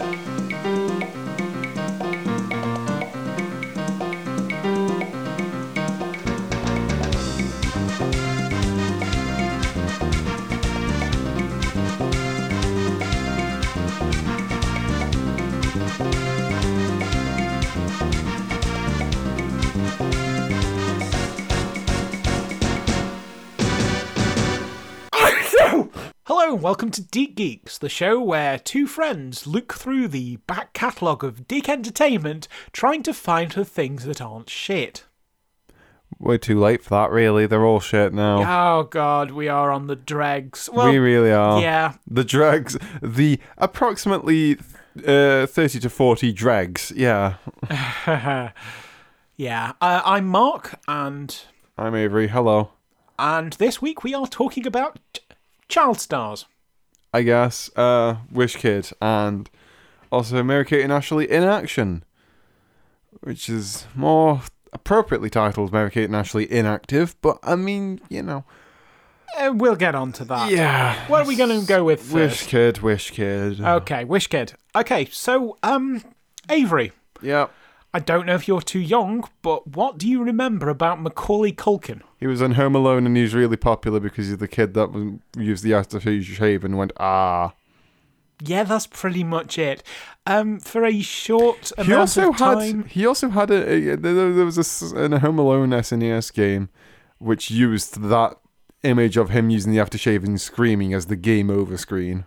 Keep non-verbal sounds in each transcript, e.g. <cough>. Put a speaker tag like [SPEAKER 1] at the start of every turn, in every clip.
[SPEAKER 1] 감사합니다. And welcome to DiC Geeks, the show where two friends look through the back catalogue of DiC Entertainment trying to find the things that aren't shit.
[SPEAKER 2] We're too late for that, really. They're all shit now.
[SPEAKER 1] Oh god, we are on the dregs. Well,
[SPEAKER 2] we really are.
[SPEAKER 1] yeah.
[SPEAKER 2] The dregs. The approximately uh, 30 to 40 dregs. Yeah. <laughs>
[SPEAKER 1] yeah. Uh, I'm Mark, and
[SPEAKER 2] I'm Avery. Hello.
[SPEAKER 1] and this week we are talking about child stars.
[SPEAKER 2] I guess. Uh, Wish Kid. And also Mary Kate and Ashley in action. Which is more appropriately titled Mary Kate and Ashley Inactive. But, I mean, you know.
[SPEAKER 1] Uh, we'll get on to that.
[SPEAKER 2] Yeah.
[SPEAKER 1] What are we going to go with First? Wish?
[SPEAKER 2] Kid, Wish Kid.
[SPEAKER 1] Okay, Wish Kid. Okay, so um, Avery.
[SPEAKER 2] Yeah.
[SPEAKER 1] I don't know if you're too young, but what do you remember about Macaulay Culkin?
[SPEAKER 2] He was on Home Alone and he's really popular because he's the kid that was- used the artificial shave and went, ah.
[SPEAKER 1] Yeah, that's pretty much it. Um, for a short amount
[SPEAKER 2] He also
[SPEAKER 1] of time,
[SPEAKER 2] had he also had a, a there, was a a Home Alone SNES game which used that image of him using the aftershave and screaming as the game over screen.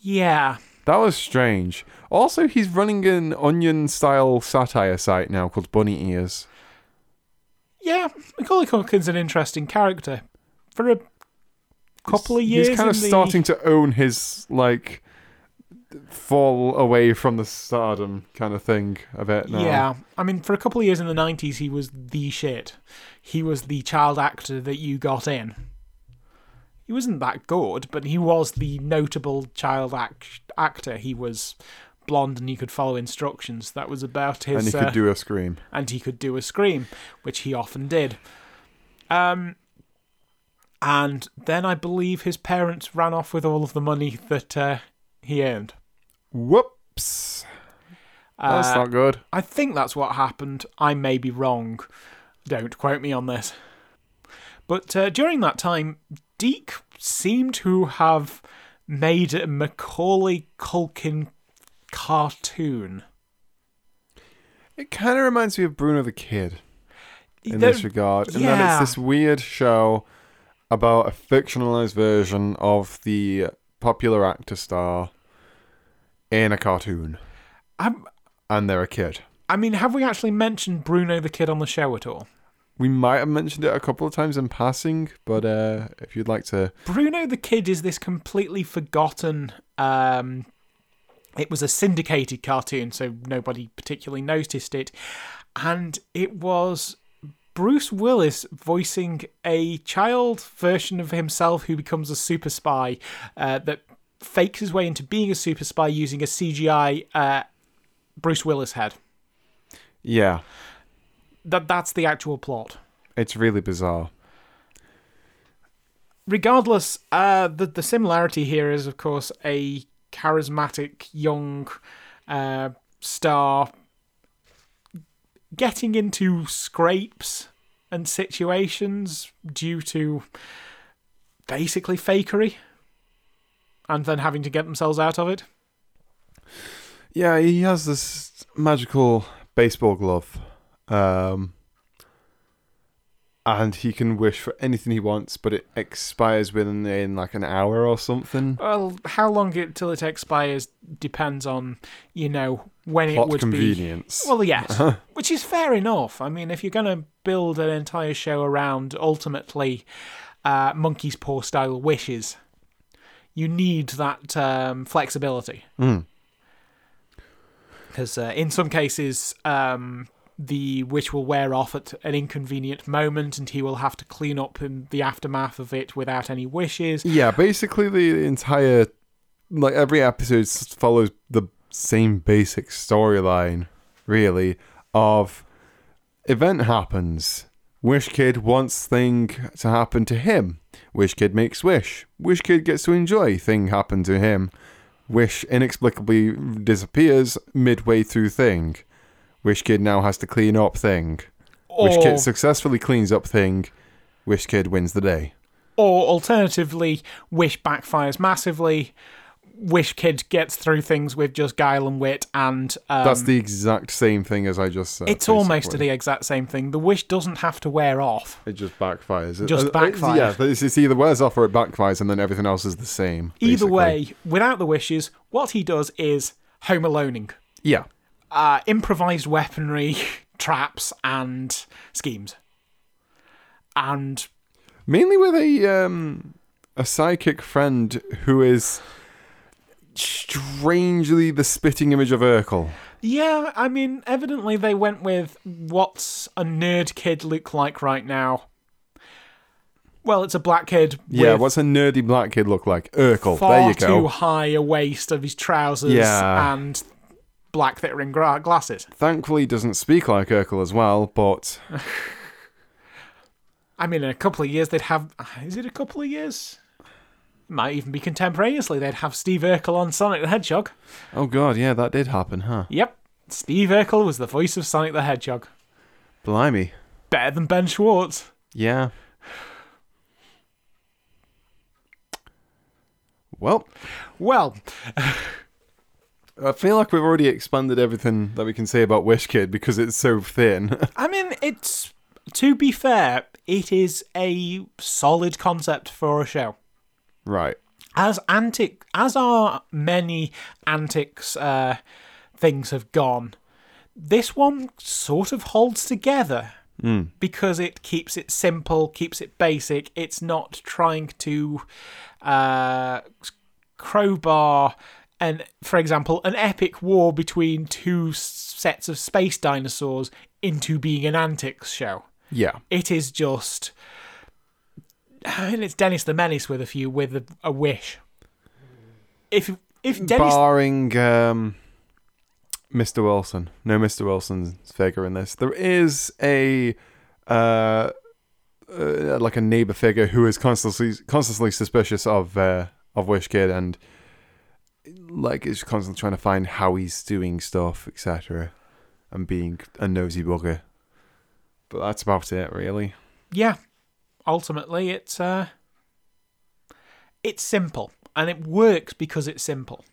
[SPEAKER 1] yeah,
[SPEAKER 2] That was strange. Also, he's running an onion style satire site now called Bunny Ears.
[SPEAKER 1] Yeah, Macaulay Culkin's an interesting character. For a couple of years,
[SPEAKER 2] he's kind of
[SPEAKER 1] the-
[SPEAKER 2] starting to own his like fall away from the stardom kind of thing a bit now.
[SPEAKER 1] Yeah, I mean, for a couple of years in the '90s, he was the shit. He was the child actor that you got in. He wasn't that good, but he was the notable child act- actor. He was blonde and he could follow instructions. That was about his.
[SPEAKER 2] and he
[SPEAKER 1] uh,
[SPEAKER 2] could do a scream.
[SPEAKER 1] and he could do a scream, which he often did. Um, and then I believe his parents ran off with all of the money that uh, he earned.
[SPEAKER 2] Whoops. That's
[SPEAKER 1] Uh,
[SPEAKER 2] not good.
[SPEAKER 1] I think that's what happened. I may be wrong. Don't quote me on this. But uh, during that time, DiC seemed to have made a Macaulay Culkin cartoon.
[SPEAKER 2] It kind of reminds me of Bruno the Kid in this regard. And then
[SPEAKER 1] yeah.
[SPEAKER 2] it's this weird show about a fictionalized version of the popular actor star in a cartoon.
[SPEAKER 1] I'm-
[SPEAKER 2] And they're a kid.
[SPEAKER 1] I mean, have we actually mentioned Bruno the Kid on the show at all?
[SPEAKER 2] We might have mentioned it a couple of times in passing, but uh, if you'd like to.
[SPEAKER 1] Bruno the Kid is this completely forgotten. Um, it was a syndicated cartoon, so nobody particularly noticed it. And it was Bruce Willis voicing a child version of himself who becomes a super spy uh, that fakes his way into being a super spy using a CGI uh, Bruce Willis head.
[SPEAKER 2] Yeah,
[SPEAKER 1] That that's the actual plot.
[SPEAKER 2] it's really bizarre.
[SPEAKER 1] regardless, uh, the the similarity here is, of course, a charismatic young uh, star getting into scrapes and situations due to basically fakery, and then having to get themselves out of it.
[SPEAKER 2] Yeah, he has this magical baseball glove. Um, and he can wish for anything he wants, but it expires within in like an hour or something.
[SPEAKER 1] Well, how long it till it expires depends on you know when it
[SPEAKER 2] Plot
[SPEAKER 1] would be.
[SPEAKER 2] convenience.
[SPEAKER 1] Well, yes, which is fair enough. I mean, if you're going to build an entire show around ultimately uh, monkey's paw style wishes, you need that um, flexibility.
[SPEAKER 2] Mm.
[SPEAKER 1] Because uh, in some cases, um, the wish will wear off at an inconvenient moment, and he will have to clean up in the aftermath of it without any wishes.
[SPEAKER 2] Yeah, basically the entire like every episode follows the same basic storyline, really, of event happens. Wish Kid wants thing to happen to him. Wish Kid makes wish. Wish Kid gets to enjoy thing happen to him. Wish inexplicably disappears midway through thing. Wish Kid now has to clean up thing. Wish
[SPEAKER 1] Or,
[SPEAKER 2] Kid successfully cleans up thing. Wish Kid wins the day.
[SPEAKER 1] or alternatively, Wish backfires massively. Wish Kid gets through things with just guile and wit, and um,
[SPEAKER 2] That's the exact same thing as I just said.
[SPEAKER 1] it's almost
[SPEAKER 2] basically.
[SPEAKER 1] the exact same thing. The wish doesn't have to wear off.
[SPEAKER 2] It just backfires. It-
[SPEAKER 1] Just
[SPEAKER 2] uh, uh,
[SPEAKER 1] backfires.
[SPEAKER 2] Yeah, it's, it's either wears off or it backfires, and then everything else is the same.
[SPEAKER 1] Either way, without the wishes, what he does is home aloning.
[SPEAKER 2] Yeah.
[SPEAKER 1] Uh, improvised weaponry, <laughs> traps, and schemes. And
[SPEAKER 2] Mainly with a um a psychic friend who is strangely the spitting image of Urkel.
[SPEAKER 1] yeah, I mean, evidently they went with what's a nerd kid look like right now. Well, it's a black kid.
[SPEAKER 2] Yeah, what's a nerdy black kid look like? Urkel.
[SPEAKER 1] far
[SPEAKER 2] there you
[SPEAKER 1] too
[SPEAKER 2] go.
[SPEAKER 1] high a waist of his trousers
[SPEAKER 2] Yeah.
[SPEAKER 1] and black thick ring gra- glasses.
[SPEAKER 2] Thankfully, he doesn't speak like Urkel as well, but <laughs>
[SPEAKER 1] I mean, in a couple of years they'd have. Uh, is it a couple of years? Might even be contemporaneously. They'd have Steve Urkel on Sonic the Hedgehog.
[SPEAKER 2] oh god, yeah, that did happen, huh?
[SPEAKER 1] Yep, Steve Urkel was the voice of Sonic the Hedgehog.
[SPEAKER 2] Blimey.
[SPEAKER 1] Better than Ben Schwartz.
[SPEAKER 2] Yeah. Well,
[SPEAKER 1] Well, <laughs>
[SPEAKER 2] I feel like we've already expanded everything that we can say about Wish Kid because it's so thin. <laughs>
[SPEAKER 1] I mean, it's to be fair, it is a solid concept for a show.
[SPEAKER 2] right.
[SPEAKER 1] As antic as our many antics uh, things have gone, this one sort of holds together because it keeps it simple, keeps it basic. It's not trying to uh, crowbar and, for example, an epic war between two sets of space dinosaurs into being an antics show.
[SPEAKER 2] Yeah.
[SPEAKER 1] It is just. I mean, it's Dennis the Menace with a few with a, a wish. If if Dennis,
[SPEAKER 2] Barring um, Mr. Wilson. No Mr. Wilson's figure in this. There is a uh, uh, like a neighbor figure who is constantly constantly suspicious of uh, of Wish Kid and like is constantly trying to find how he's doing stuff, etc. And being a nosy bugger. But that's about it, really.
[SPEAKER 1] yeah, ultimately it's uh, it's simple and it works because it's simple.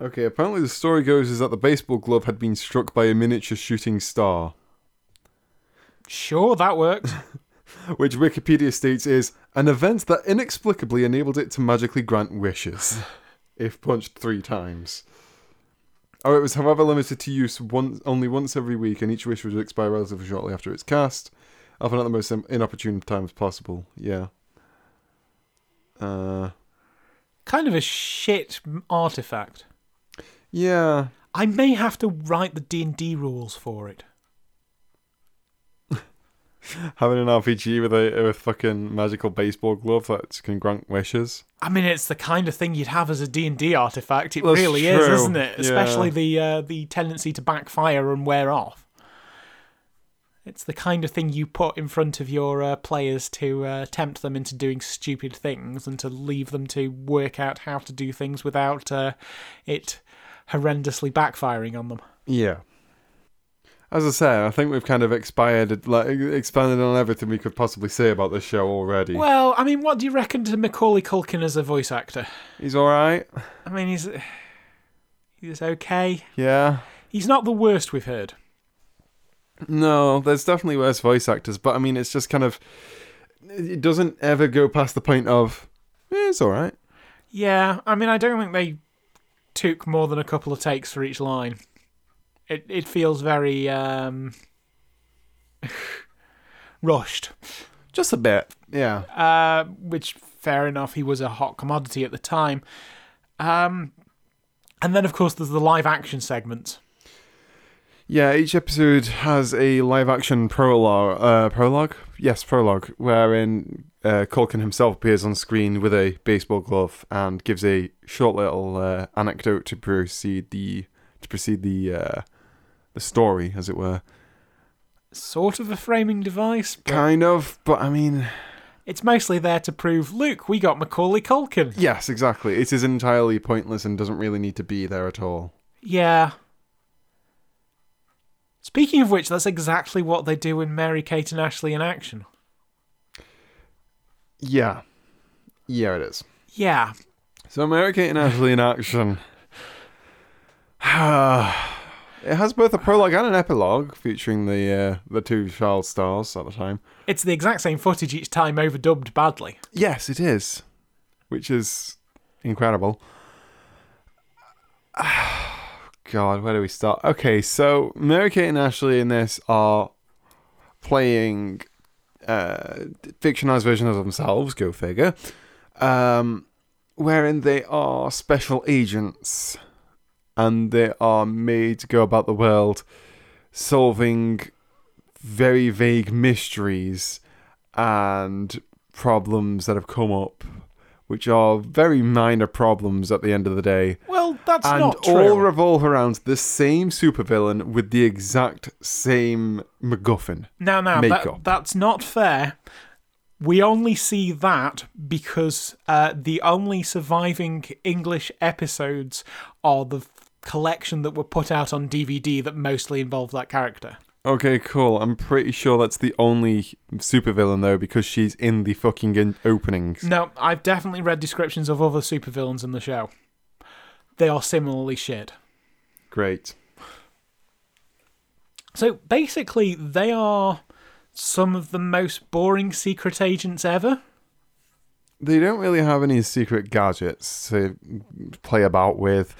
[SPEAKER 2] Okay, apparently the story goes is that the baseball glove had been struck by a miniature shooting star.
[SPEAKER 1] Sure, that works. <laughs>
[SPEAKER 2] which Wikipedia states is an event that inexplicably enabled it to magically grant wishes, <laughs> if punched three times. Oh, it was, however, limited to use once, only once every week, and each wish would expire relatively shortly after its cast, often at the most inopportune times possible. Yeah. Uh,
[SPEAKER 1] kind of a shit artifact.
[SPEAKER 2] yeah.
[SPEAKER 1] I may have to write the D and D rules for it. <laughs>
[SPEAKER 2] Having an RPG with a, with fucking magical baseball glove that can grant wishes.
[SPEAKER 1] I mean, it's the kind of thing you'd have as a D&D artifact. It
[SPEAKER 2] That's
[SPEAKER 1] really is,
[SPEAKER 2] true.
[SPEAKER 1] isn't it?
[SPEAKER 2] Yeah.
[SPEAKER 1] Especially the uh, the tendency to backfire and wear off. It's the kind of thing you put in front of your uh, players to uh, tempt them into doing stupid things and to leave them to work out how to do things without uh, it horrendously backfiring on them.
[SPEAKER 2] Yeah. As I say, I think we've kind of expired, like expanded on everything we could possibly say about this show already.
[SPEAKER 1] Well, I mean, what do you reckon to Macaulay Culkin as a voice actor?
[SPEAKER 2] He's all right.
[SPEAKER 1] I mean, he's he's okay.
[SPEAKER 2] Yeah.
[SPEAKER 1] He's not the worst we've heard.
[SPEAKER 2] No, there's definitely worse voice actors, but I mean, it's just kind of it doesn't ever go past the point of eh, it's all right.
[SPEAKER 1] Yeah, I mean, I don't think they took more than a couple of takes for each line. It it feels very um, <laughs> rushed.
[SPEAKER 2] Just a bit. Yeah.
[SPEAKER 1] Uh, which fair enough, he was a hot commodity at the time. Um, and then of course there's the live action segment.
[SPEAKER 2] Yeah, each episode has a live action prologue. Uh, prologue? Yes, prologue, wherein uh, Culkin himself appears on screen with a baseball glove and gives a short little uh, anecdote to proceed the to proceed the uh, the story, as it were.
[SPEAKER 1] Sort of a framing device,
[SPEAKER 2] Kind of, but I mean,
[SPEAKER 1] It's mostly there to prove, look, we got Macaulay Culkin.
[SPEAKER 2] Yes, exactly. It is entirely pointless and doesn't really need to be there at all.
[SPEAKER 1] Yeah. Speaking of which, that's exactly what they do in Mary Kate and Ashley in action.
[SPEAKER 2] Yeah. Yeah, it is.
[SPEAKER 1] Yeah.
[SPEAKER 2] So Mary Kate and Ashley in action. <sighs> <sighs> <sighs> it has both a prologue and an epilogue featuring the uh, the two child stars at the time.
[SPEAKER 1] It's the exact same footage each time, overdubbed badly.
[SPEAKER 2] Yes, it is, which is incredible. <sighs> God, where do we start? Okay, so Mary Kate and Ashley in this are playing uh, fictionalized versions of themselves. Go figure. Um, wherein they are special agents and they are made to go about the world solving very vague mysteries and problems that have come up, which are very minor problems at the end of the day.
[SPEAKER 1] Well, that's
[SPEAKER 2] and
[SPEAKER 1] not true.
[SPEAKER 2] all revolve around the same supervillain with the exact same MacGuffin.
[SPEAKER 1] now, now, that, that's not fair. We only see that because uh, the only surviving English episodes are the collection that were put out on DVD that mostly involve that character.
[SPEAKER 2] Okay, cool. I'm pretty sure that's the only supervillain though, because she's in the fucking in- openings.
[SPEAKER 1] No, I've definitely read descriptions of other supervillains in the show. They are similarly shit.
[SPEAKER 2] Great.
[SPEAKER 1] So basically, they are some of the most boring secret agents ever.
[SPEAKER 2] They don't really have any secret gadgets to play about with.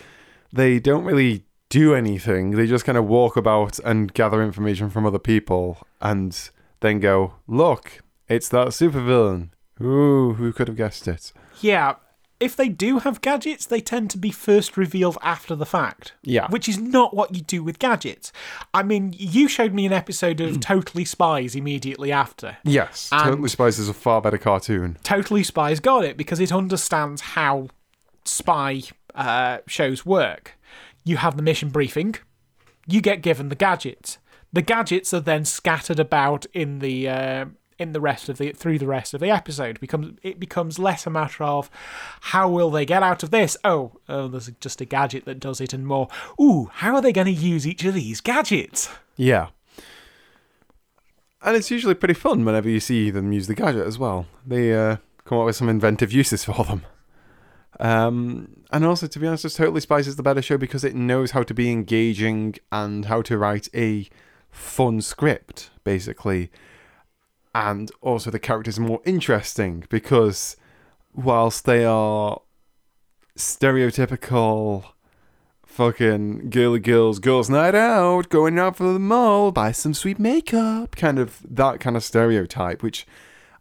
[SPEAKER 2] They don't really do anything. They just kind of walk about and gather information from other people and then go, look, it's that supervillain. Ooh, who could have guessed it?
[SPEAKER 1] Yeah, if they do have gadgets, they tend to be first revealed after the fact.
[SPEAKER 2] Yeah.
[SPEAKER 1] Which is not what you do with gadgets. I mean, you showed me an episode of Totally Spies immediately after.
[SPEAKER 2] Yes, Totally Spies is a far better cartoon.
[SPEAKER 1] Totally Spies got it because it understands how spy uh, shows work. You have the mission briefing, you get given the gadgets. The gadgets are then scattered about in the uh, in the rest of the through the rest of the episode. becomes it becomes less a matter of how will they get out of this? Oh, oh, there's just a gadget that does it, and more. Ooh, how are they going to use each of these gadgets?
[SPEAKER 2] Yeah. And it's usually pretty fun whenever you see them use the gadget as well. They uh, come up with some inventive uses for them. Um, and also, to be honest, just Totally Spies is the better show because it knows how to be engaging and how to write a fun script, basically. And also, the characters are more interesting because whilst they are stereotypical fucking girly girls, girls night out, going out for the mall, buy some sweet makeup, kind of that kind of stereotype, which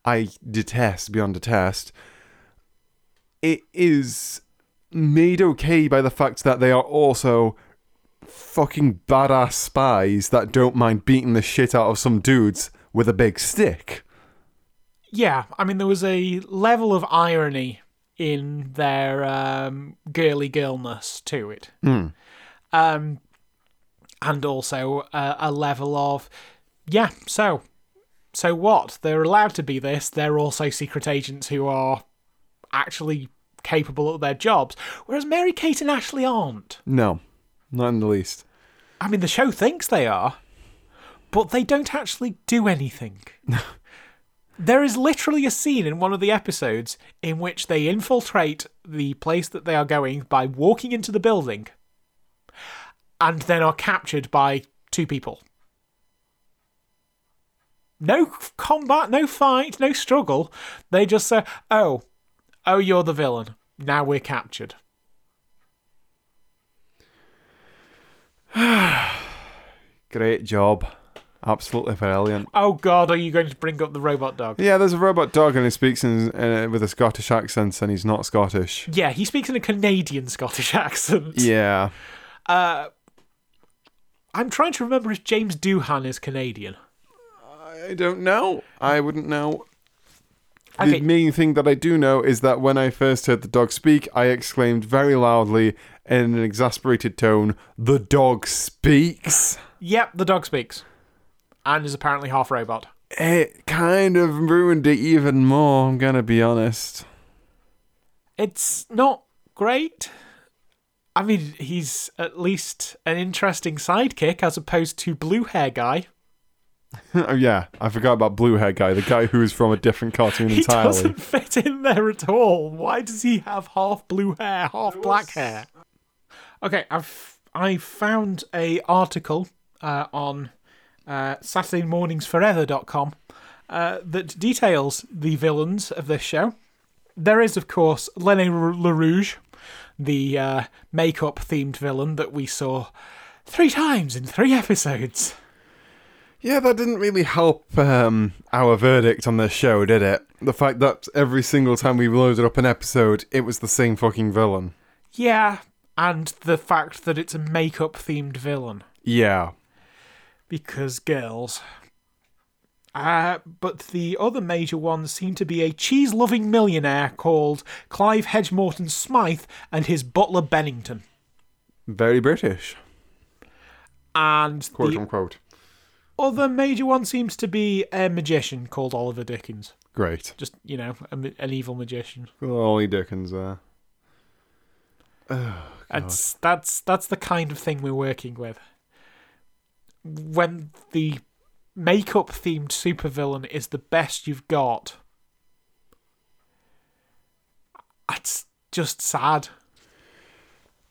[SPEAKER 2] I detest beyond detest. It is made okay by the fact that they are also fucking badass spies that don't mind beating the shit out of some dudes with a big stick.
[SPEAKER 1] Yeah, I mean, there was a level of irony in their um, girly girlness to it. Um, and also uh, a level of, yeah, so, so what? They're allowed to be this. They're also secret agents who are actually capable of their jobs, whereas Mary Kate and Ashley aren't.
[SPEAKER 2] No, not in the least.
[SPEAKER 1] I mean, the show thinks they are, but they don't actually do anything. there is literally a scene in one of the episodes in which they infiltrate the place that they are going by walking into the building and then are captured by two people. No combat, no fight, no struggle. They just say, oh, oh, you're the villain. Now we're captured. <sighs>
[SPEAKER 2] Great job. Absolutely brilliant.
[SPEAKER 1] Oh god, are you going to bring up the robot dog?
[SPEAKER 2] Yeah, there's a robot dog and he speaks in, uh, with a Scottish accent and he's not Scottish.
[SPEAKER 1] Yeah, he speaks in a Canadian Scottish <laughs> accent.
[SPEAKER 2] Yeah.
[SPEAKER 1] Uh, I'm trying to remember if James Doohan is Canadian.
[SPEAKER 2] I don't know. I wouldn't know.
[SPEAKER 1] Okay.
[SPEAKER 2] The main thing that I do know is that when I first heard the dog speak, I exclaimed very loudly in an exasperated tone, The dog speaks!
[SPEAKER 1] Yep, the dog speaks. And is apparently half robot.
[SPEAKER 2] it kind of ruined it even more. I'm gonna be honest.
[SPEAKER 1] It's not great. I mean, he's at least an interesting sidekick as opposed to blue hair guy. <laughs>
[SPEAKER 2] oh yeah, I forgot about blue hair guy, the guy who is from a different cartoon
[SPEAKER 1] He
[SPEAKER 2] entirely.
[SPEAKER 1] He doesn't fit in there at all. Why does he have half blue hair, half black hair? Okay, I've I found a article uh, on uh, SaturdayMorningsForever.com uh, that details the villains of this show. There is, of course, Lenny LaRouge, the uh, makeup themed villain that we saw three times in three <laughs> episodes.
[SPEAKER 2] Yeah, that didn't really help um, our verdict on this show, did it? The fact that every single time we loaded up an episode, it was the same fucking villain.
[SPEAKER 1] Yeah, and the fact that it's a makeup themed villain.
[SPEAKER 2] Yeah.
[SPEAKER 1] Because girls. Uh, but the other major ones seem to be a cheese loving millionaire called Clive Hedgemorton Smythe and his butler Bennington.
[SPEAKER 2] Very British,
[SPEAKER 1] And
[SPEAKER 2] quote
[SPEAKER 1] the
[SPEAKER 2] unquote.
[SPEAKER 1] other major one seems to be a magician called Oliver Dickens.
[SPEAKER 2] Great.
[SPEAKER 1] Just, you know, a, an evil magician.
[SPEAKER 2] Ollie Dickens there.
[SPEAKER 1] That's, that's, that's the kind of thing we're working with. When the makeup themed supervillain is the best you've got, that's just sad.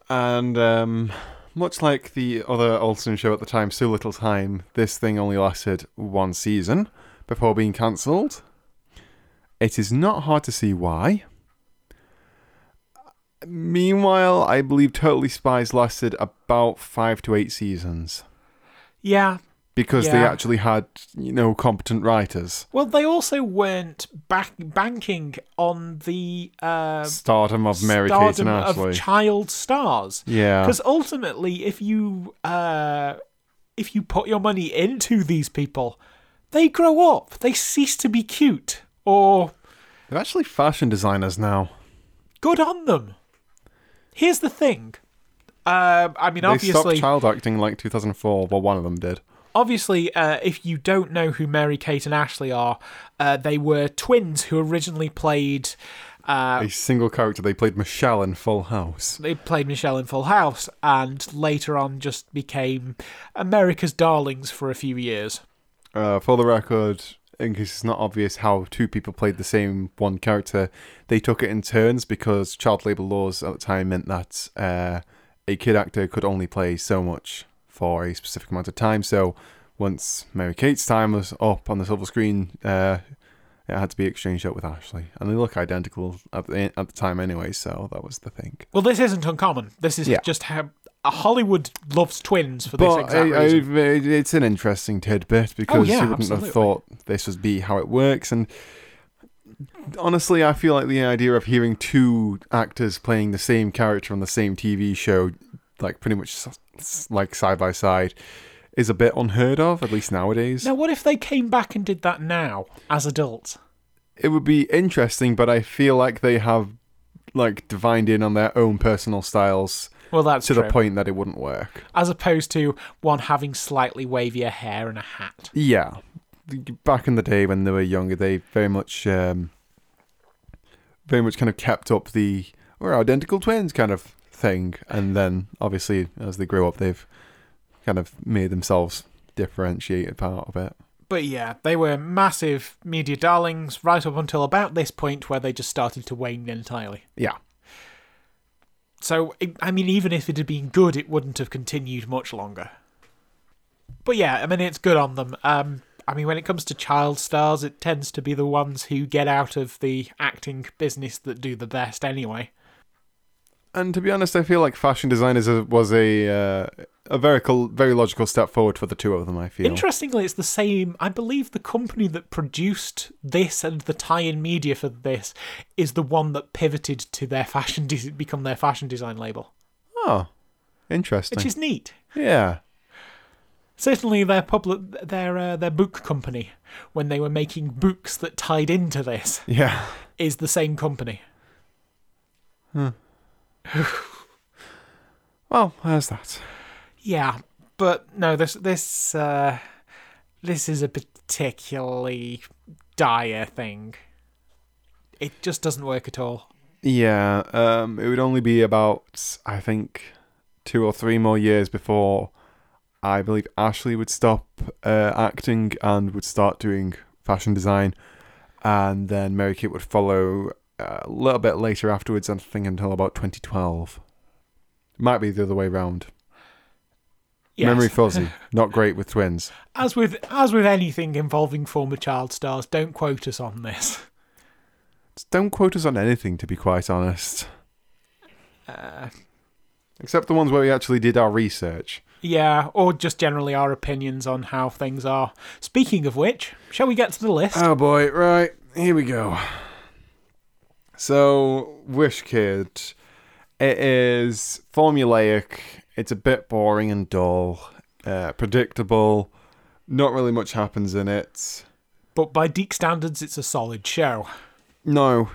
[SPEAKER 2] And um, much like the other Olsen show at the time, So Little Time, this thing only lasted one season before being cancelled. It is not hard to see why. Meanwhile, I believe Totally Spies lasted about five to eight seasons
[SPEAKER 1] Yeah.
[SPEAKER 2] because they actually had, you know, competent writers.
[SPEAKER 1] Well, they also weren't back banking on the uh,
[SPEAKER 2] Stardom of Mary Kate and
[SPEAKER 1] stardom of
[SPEAKER 2] Ashley.
[SPEAKER 1] child stars.
[SPEAKER 2] yeah.
[SPEAKER 1] Because ultimately, if you uh, if you put your money into these people, they grow up. They cease to be cute. Or
[SPEAKER 2] They're actually fashion designers now.
[SPEAKER 1] good on them. Here's the thing. Uh, I mean,
[SPEAKER 2] They stopped
[SPEAKER 1] obviously,
[SPEAKER 2] child acting like 2004. Well, one of them did.
[SPEAKER 1] obviously, uh, if you don't know who Mary Kate and Ashley are, uh, they were twins who originally played. Uh,
[SPEAKER 2] A single character. They played Michelle in Full House.
[SPEAKER 1] they played Michelle in Full House, and later on just became America's darlings for a few years.
[SPEAKER 2] Uh, for the record, in case it's not obvious how two people played the same one character, they took it in turns because child labour laws at the time meant that uh, a kid actor could only play so much for a specific amount of time. So once Mary Kate's time was up on the silver screen, uh, it had to be exchanged out with Ashley, and they look identical at the at the time anyway. So that was the thing.
[SPEAKER 1] Well, this isn't uncommon. This is
[SPEAKER 2] Yeah.
[SPEAKER 1] just how Hollywood loves twins for this
[SPEAKER 2] But
[SPEAKER 1] exact
[SPEAKER 2] I, I,
[SPEAKER 1] reason.
[SPEAKER 2] it's an interesting tidbit because
[SPEAKER 1] yeah,
[SPEAKER 2] you wouldn't
[SPEAKER 1] absolutely.
[SPEAKER 2] have thought this would be how it works. And honestly, I feel like the idea of hearing two actors playing the same character on the same TV show, like pretty much like side by side, is a bit unheard of, at least nowadays.
[SPEAKER 1] Now, what if they came back and did that now as adults?
[SPEAKER 2] It would be interesting, but I feel like they have like divined in on their own personal styles
[SPEAKER 1] Well, that's
[SPEAKER 2] to
[SPEAKER 1] true.
[SPEAKER 2] the point that it wouldn't work.
[SPEAKER 1] As opposed to one having slightly wavier hair and a hat.
[SPEAKER 2] Yeah, back in the day when they were younger, they very much, um, very much kind of kept up the we're identical twins kind of thing, and then obviously as they grew up, they've kind of made themselves differentiate part of it.
[SPEAKER 1] But yeah, they were massive media darlings right up until about this point where they just started to wane entirely.
[SPEAKER 2] Yeah,
[SPEAKER 1] So, I- I mean, even if it had been good, it wouldn't have continued much longer. But yeah, I mean, it's good on them. Um, I mean, when it comes to child stars, it tends to be the ones who get out of the acting business that do the best anyway.
[SPEAKER 2] and to be honest, I feel like fashion designers was a uh, a very col- very logical step forward for the two of them. I feel.
[SPEAKER 1] Interestingly, it's the same. I believe the company that produced this and the tie-in media for this is the one that pivoted to their fashion de- become their fashion design label,
[SPEAKER 2] oh, interesting.
[SPEAKER 1] which is neat.
[SPEAKER 2] yeah.
[SPEAKER 1] Certainly, their public, their uh, their book company, when they were making books that tied into this,
[SPEAKER 2] Yeah.
[SPEAKER 1] is the same company. <sighs>
[SPEAKER 2] Well, there's that.
[SPEAKER 1] Yeah, but no, this this uh, this is a particularly dire thing. It just doesn't work at all.
[SPEAKER 2] Yeah, um, it would only be about, I think, two or three more years before I believe Ashley would stop uh, acting and would start doing fashion design. And then Mary Kate would follow uh, a little bit later afterwards, I think until about 2012. Might be the other way round.
[SPEAKER 1] Yes.
[SPEAKER 2] Memory fuzzy. <laughs> Not great with twins.
[SPEAKER 1] As with as with anything involving former child stars, don't quote us on this.
[SPEAKER 2] Don't quote us on anything, to be quite honest.
[SPEAKER 1] Uh,
[SPEAKER 2] Except the ones where we actually did our research.
[SPEAKER 1] Yeah, or just generally our opinions on how things are. Speaking of which, shall we get to the list?
[SPEAKER 2] Oh boy, right, here we go. So, Wish Kid. It is formulaic, it's a bit boring and dull, uh, predictable, not really much happens in it.
[SPEAKER 1] but by DiC standards, it's a solid show.
[SPEAKER 2] No,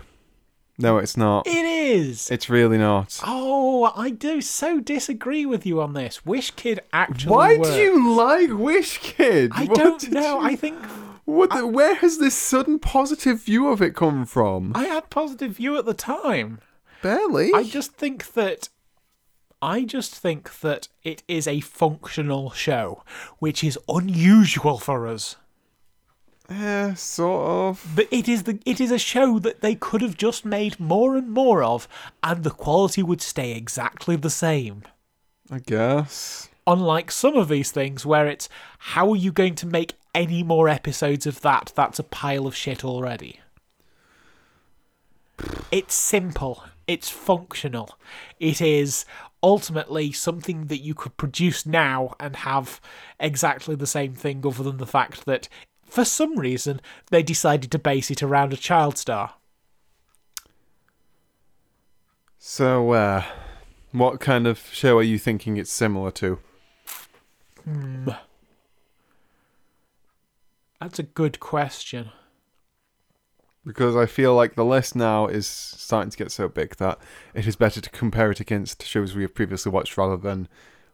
[SPEAKER 2] no, it's not.
[SPEAKER 1] It is.
[SPEAKER 2] It's really not.
[SPEAKER 1] Oh, I do so disagree with you on this. Wish Kid actually.
[SPEAKER 2] Why do you like Wish Kid?
[SPEAKER 1] I
[SPEAKER 2] What
[SPEAKER 1] don't know.
[SPEAKER 2] you-
[SPEAKER 1] I think
[SPEAKER 2] What? The, where has this sudden positive view of it come from?
[SPEAKER 1] I had positive view at the time.
[SPEAKER 2] Barely.
[SPEAKER 1] I just think that I just think that it is a functional show, which is unusual for us.
[SPEAKER 2] Eh, sort of.
[SPEAKER 1] But it is the it is a show that they could have just made more and more of, and the quality would stay exactly the same.
[SPEAKER 2] I guess.
[SPEAKER 1] Unlike some of these things where it's how are you going to make any more episodes of that? That's a pile of shit already. It's simple. It's functional. It is ultimately something that you could produce now and have exactly the same thing, other than the fact that for some reason they decided to base it around a child star.
[SPEAKER 2] So, uh, what kind of show are you thinking it's similar to?
[SPEAKER 1] That's a good question.
[SPEAKER 2] Because I feel like the list now is starting to get so big that it is better to compare it against shows we have previously watched rather than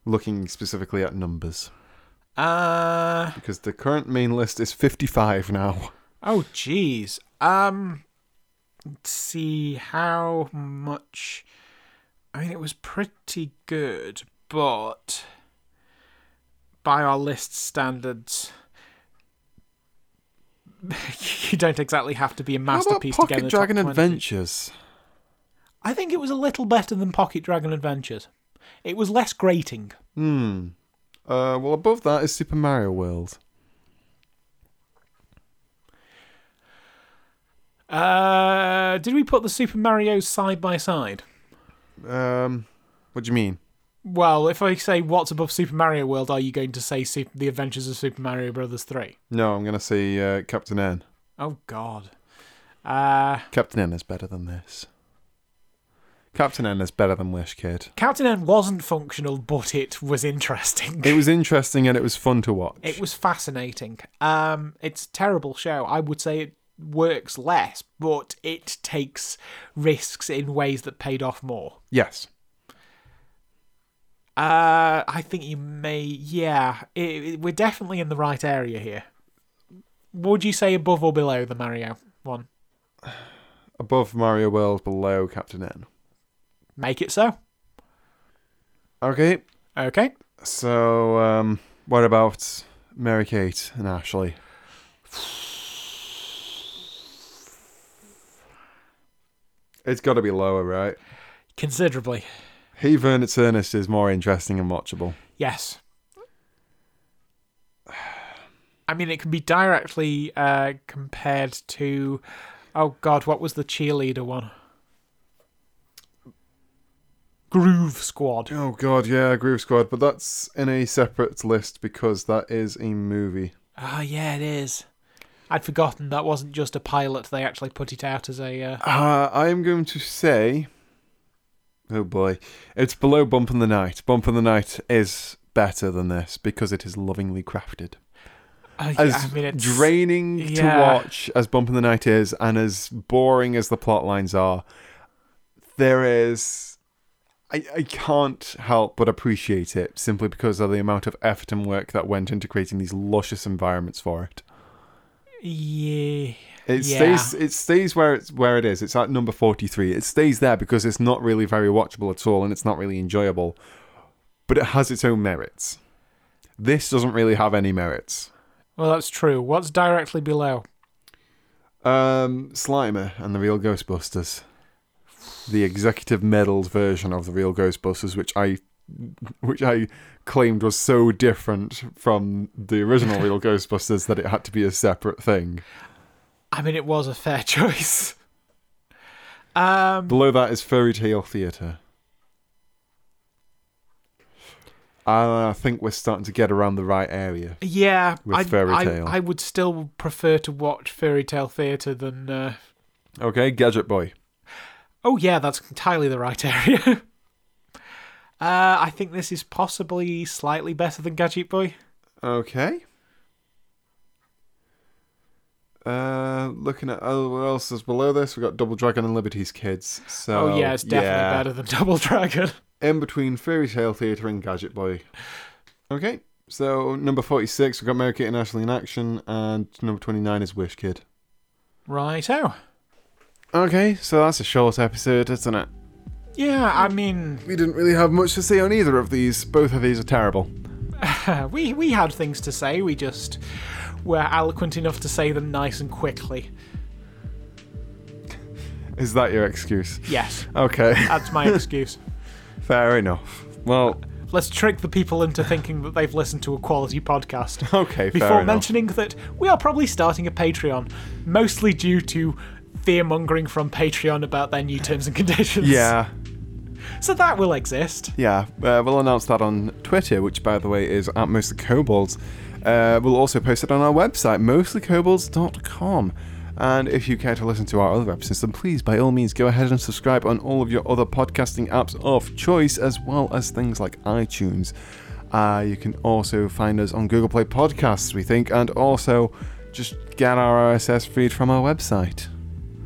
[SPEAKER 2] looking specifically at numbers.
[SPEAKER 1] Uh
[SPEAKER 2] Because the current main list is 55 now.
[SPEAKER 1] Oh, jeez. Um, let's see how much. I mean, it was pretty good, but by our list standards, <laughs> you don't exactly have to be a
[SPEAKER 2] How about
[SPEAKER 1] masterpiece to get
[SPEAKER 2] Pocket Dragon Adventures?
[SPEAKER 1] I think it was a little better than Pocket Dragon Adventures. It was less grating.
[SPEAKER 2] Hmm. Uh, well, above that is Super Mario World.
[SPEAKER 1] Uh, did we put the Super Mario's side by side?
[SPEAKER 2] Um, what do you mean?
[SPEAKER 1] Well, if I say what's above Super Mario World, are you going to say Super, The Adventures of Super Mario Brothers 3?
[SPEAKER 2] No, I'm gonna say uh, Captain N.
[SPEAKER 1] Oh, God. Uh,
[SPEAKER 2] Captain N is better than this. Captain N is better than Wish Kid.
[SPEAKER 1] Captain N wasn't functional, but it was interesting.
[SPEAKER 2] It was interesting and it was fun to watch.
[SPEAKER 1] It was fascinating. Um, it's a terrible show. I would say it works less, but it takes risks in ways that paid off more.
[SPEAKER 2] yes.
[SPEAKER 1] Uh, I think you may, yeah. It, it- we're definitely in the right area here. Would you say above or below the Mario one?
[SPEAKER 2] Above Mario World, below Captain N.
[SPEAKER 1] Make it so.
[SPEAKER 2] Okay.
[SPEAKER 1] Okay.
[SPEAKER 2] So, um, what about Mary Kate and Ashley? It's got to be lower, right?
[SPEAKER 1] Considerably.
[SPEAKER 2] Hey Vern, It's Ernest is more interesting and watchable.
[SPEAKER 1] Yes. I mean, it can be directly uh, compared to. Oh God, what was the cheerleader one? Groove Squad.
[SPEAKER 2] Oh god, yeah, Groove Squad, but that's in a separate list because that is a movie.
[SPEAKER 1] Ah, yeah, it is. I'd forgotten that wasn't just a pilot; they actually put it out as a. Uh...
[SPEAKER 2] Uh, I am going to say, oh boy, it's below Bump in the Night. Bump in the Night is better than this because it is lovingly crafted.
[SPEAKER 1] uh,
[SPEAKER 2] As
[SPEAKER 1] I mean, it's
[SPEAKER 2] draining to watch as Bump in the Night is, and as boring as the plot lines are, there is. I, I can't help but appreciate it simply because of the amount of effort and work that went into creating these luscious environments for it.
[SPEAKER 1] Yeah.
[SPEAKER 2] It
[SPEAKER 1] Yeah.
[SPEAKER 2] stays. It stays where it's where it is. It's at number forty-three. It stays there because it's not really very watchable at all, and it's not really enjoyable. But it has its own merits. This doesn't really have any merits.
[SPEAKER 1] Well, that's true. What's directly below?
[SPEAKER 2] Um, Slimer and the Real Ghostbusters, the executive medals version of the Real Ghostbusters, which I, which I claimed was so different from the original Real <laughs> Ghostbusters that it had to be a separate thing.
[SPEAKER 1] I mean, it was a fair <laughs> choice. Um,
[SPEAKER 2] Below that is Fairy Tale Theatre. I think we're starting to get around the right area.
[SPEAKER 1] yeah,
[SPEAKER 2] With
[SPEAKER 1] I,
[SPEAKER 2] Fairy
[SPEAKER 1] I,
[SPEAKER 2] Tale.
[SPEAKER 1] I would still prefer to watch Fairy Tale Theatre than. Uh...
[SPEAKER 2] Okay, Gadget Boy.
[SPEAKER 1] Oh, yeah, that's entirely the right <laughs> area. uh, I think this is possibly slightly better than Gadget Boy.
[SPEAKER 2] Okay. Uh, looking at oh, what else is below this? we've got Double Dragon and Liberty's Kids. So
[SPEAKER 1] oh, yeah, it's definitely
[SPEAKER 2] yeah.
[SPEAKER 1] better than <laughs> Double Dragon.
[SPEAKER 2] In between Fairy Tale Theatre and Gadget Boy. Okay, so number forty-six, we've got Mary Kate and Ashley in action, and number twenty-nine is Wish Kid.
[SPEAKER 1] Right Righto.
[SPEAKER 2] Okay, so that's a short episode, isn't it?
[SPEAKER 1] Yeah, I mean,
[SPEAKER 2] We didn't really have much to say on either of these. Both of these are terrible. <laughs>
[SPEAKER 1] we we had things to say. We just were eloquent enough to say them nice and quickly.
[SPEAKER 2] Is that your excuse?
[SPEAKER 1] Yes,
[SPEAKER 2] Okay,
[SPEAKER 1] that's my <laughs> excuse.
[SPEAKER 2] fair enough. Well,
[SPEAKER 1] Let's trick the people into thinking that they've listened to a quality podcast. <laughs>
[SPEAKER 2] okay, fair
[SPEAKER 1] Before
[SPEAKER 2] enough.
[SPEAKER 1] mentioning that we are probably starting a Patreon, mostly due to fear mongering from Patreon about their new terms and conditions.
[SPEAKER 2] Yeah,
[SPEAKER 1] So that will exist.
[SPEAKER 2] yeah. Uh, we'll announce that on Twitter, which, by the way, is at Mostly Kobolds. Uh, we'll also post it on our website, mostlykobolds.com. And if you care to listen to our other episodes, then please, by all means, go ahead and subscribe on all of your other podcasting apps of choice, as well as things like iTunes. Uh, you can also find us on Google Play Podcasts, we think, and also just get our RSS feed from our website.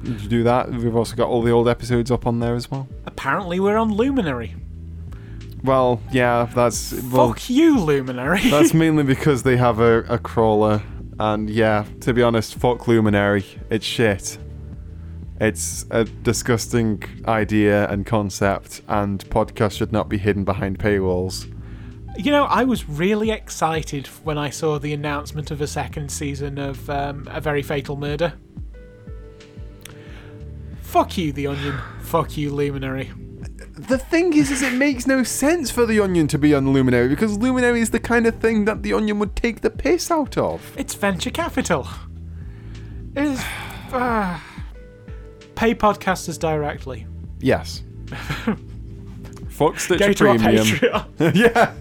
[SPEAKER 2] You do that, we've also got all the old episodes up on there as well.
[SPEAKER 1] Apparently, we're on Luminary.
[SPEAKER 2] Well, yeah, that's well,
[SPEAKER 1] Fuck you, Luminary. <laughs>
[SPEAKER 2] that's mainly because they have a, a crawler, and yeah, to be honest, fuck Luminary, it's shit. It's a disgusting idea and concept, and podcasts should not be hidden behind paywalls.
[SPEAKER 1] You know, I was really excited when I saw the announcement of a second season of um, A Very Fatal Murder. Fuck you, The Onion. Fuck you, Luminary.
[SPEAKER 2] The thing is, is it makes no sense for the Onion to be on Luminary because Luminary is the kind of thing that the Onion would take the piss out of.
[SPEAKER 1] It's venture capital. It is. ah. pay podcasters directly.
[SPEAKER 2] Yes. <laughs> Fuck
[SPEAKER 1] Go
[SPEAKER 2] Stitcher
[SPEAKER 1] to our Patreon. <laughs>
[SPEAKER 2] yeah.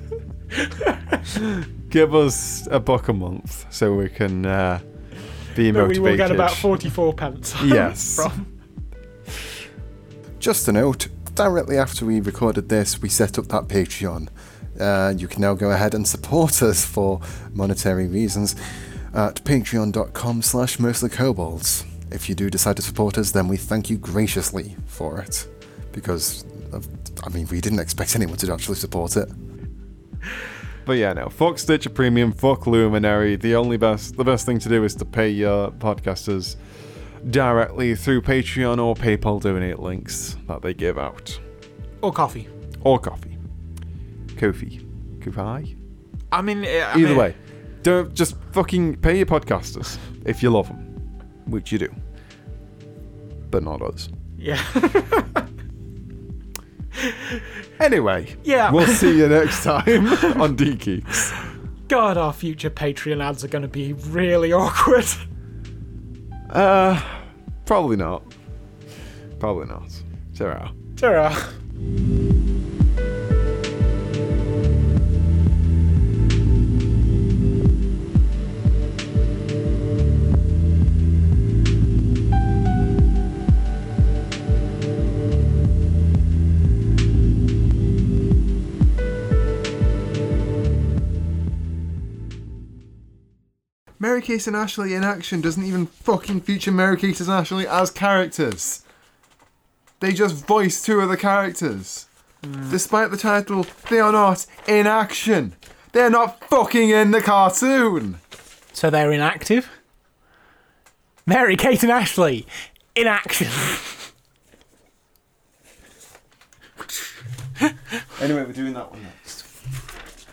[SPEAKER 2] Give us a buck a month so we can uh, be
[SPEAKER 1] But we will get about 44 pence. <laughs>
[SPEAKER 2] Yes.
[SPEAKER 1] from.
[SPEAKER 3] Just a note, directly after we recorded this, we set up that Patreon. Uh, you can now go ahead and support us for monetary reasons at patreon.com slash mostlykobolds. If you do decide to support us, then we thank you graciously for it. Because, I mean, we didn't expect anyone to actually support it.
[SPEAKER 2] But yeah, no. Fuck Stitcher Premium. Fuck Luminary. The only best, the best thing to do is to pay your podcasters directly through Patreon or PayPal donate links that they give out,
[SPEAKER 1] Or coffee.
[SPEAKER 2] or coffee, Kofi, Kofi.
[SPEAKER 1] I mean, eh, I
[SPEAKER 2] Either
[SPEAKER 1] mean,
[SPEAKER 2] way, don't just fucking pay your podcasters if you love them, which you do, but not us.
[SPEAKER 1] Yeah. <laughs>
[SPEAKER 2] Anyway,
[SPEAKER 1] Yeah.
[SPEAKER 2] we'll see you next <laughs> time on D Geeks.
[SPEAKER 1] God, our future Patreon ads are going to be really awkward. <laughs>
[SPEAKER 2] Uh, probably not. Probably not. Ta-ra. Mary Kate and Ashley in action doesn't even fucking feature Mary Kate and Ashley as characters. They just voice two of the characters. Mm. Despite the title, they are not in action. They're not fucking in the cartoon.
[SPEAKER 1] So they're inactive? Mary Kate and Ashley in action.
[SPEAKER 2] Anyway, we're doing that one next.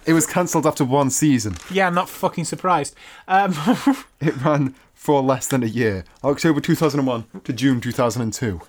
[SPEAKER 2] It was cancelled after one season.
[SPEAKER 1] yeah, I'm not fucking surprised. Um, <laughs>
[SPEAKER 2] It ran for less than a year, October 2001 to June 2002.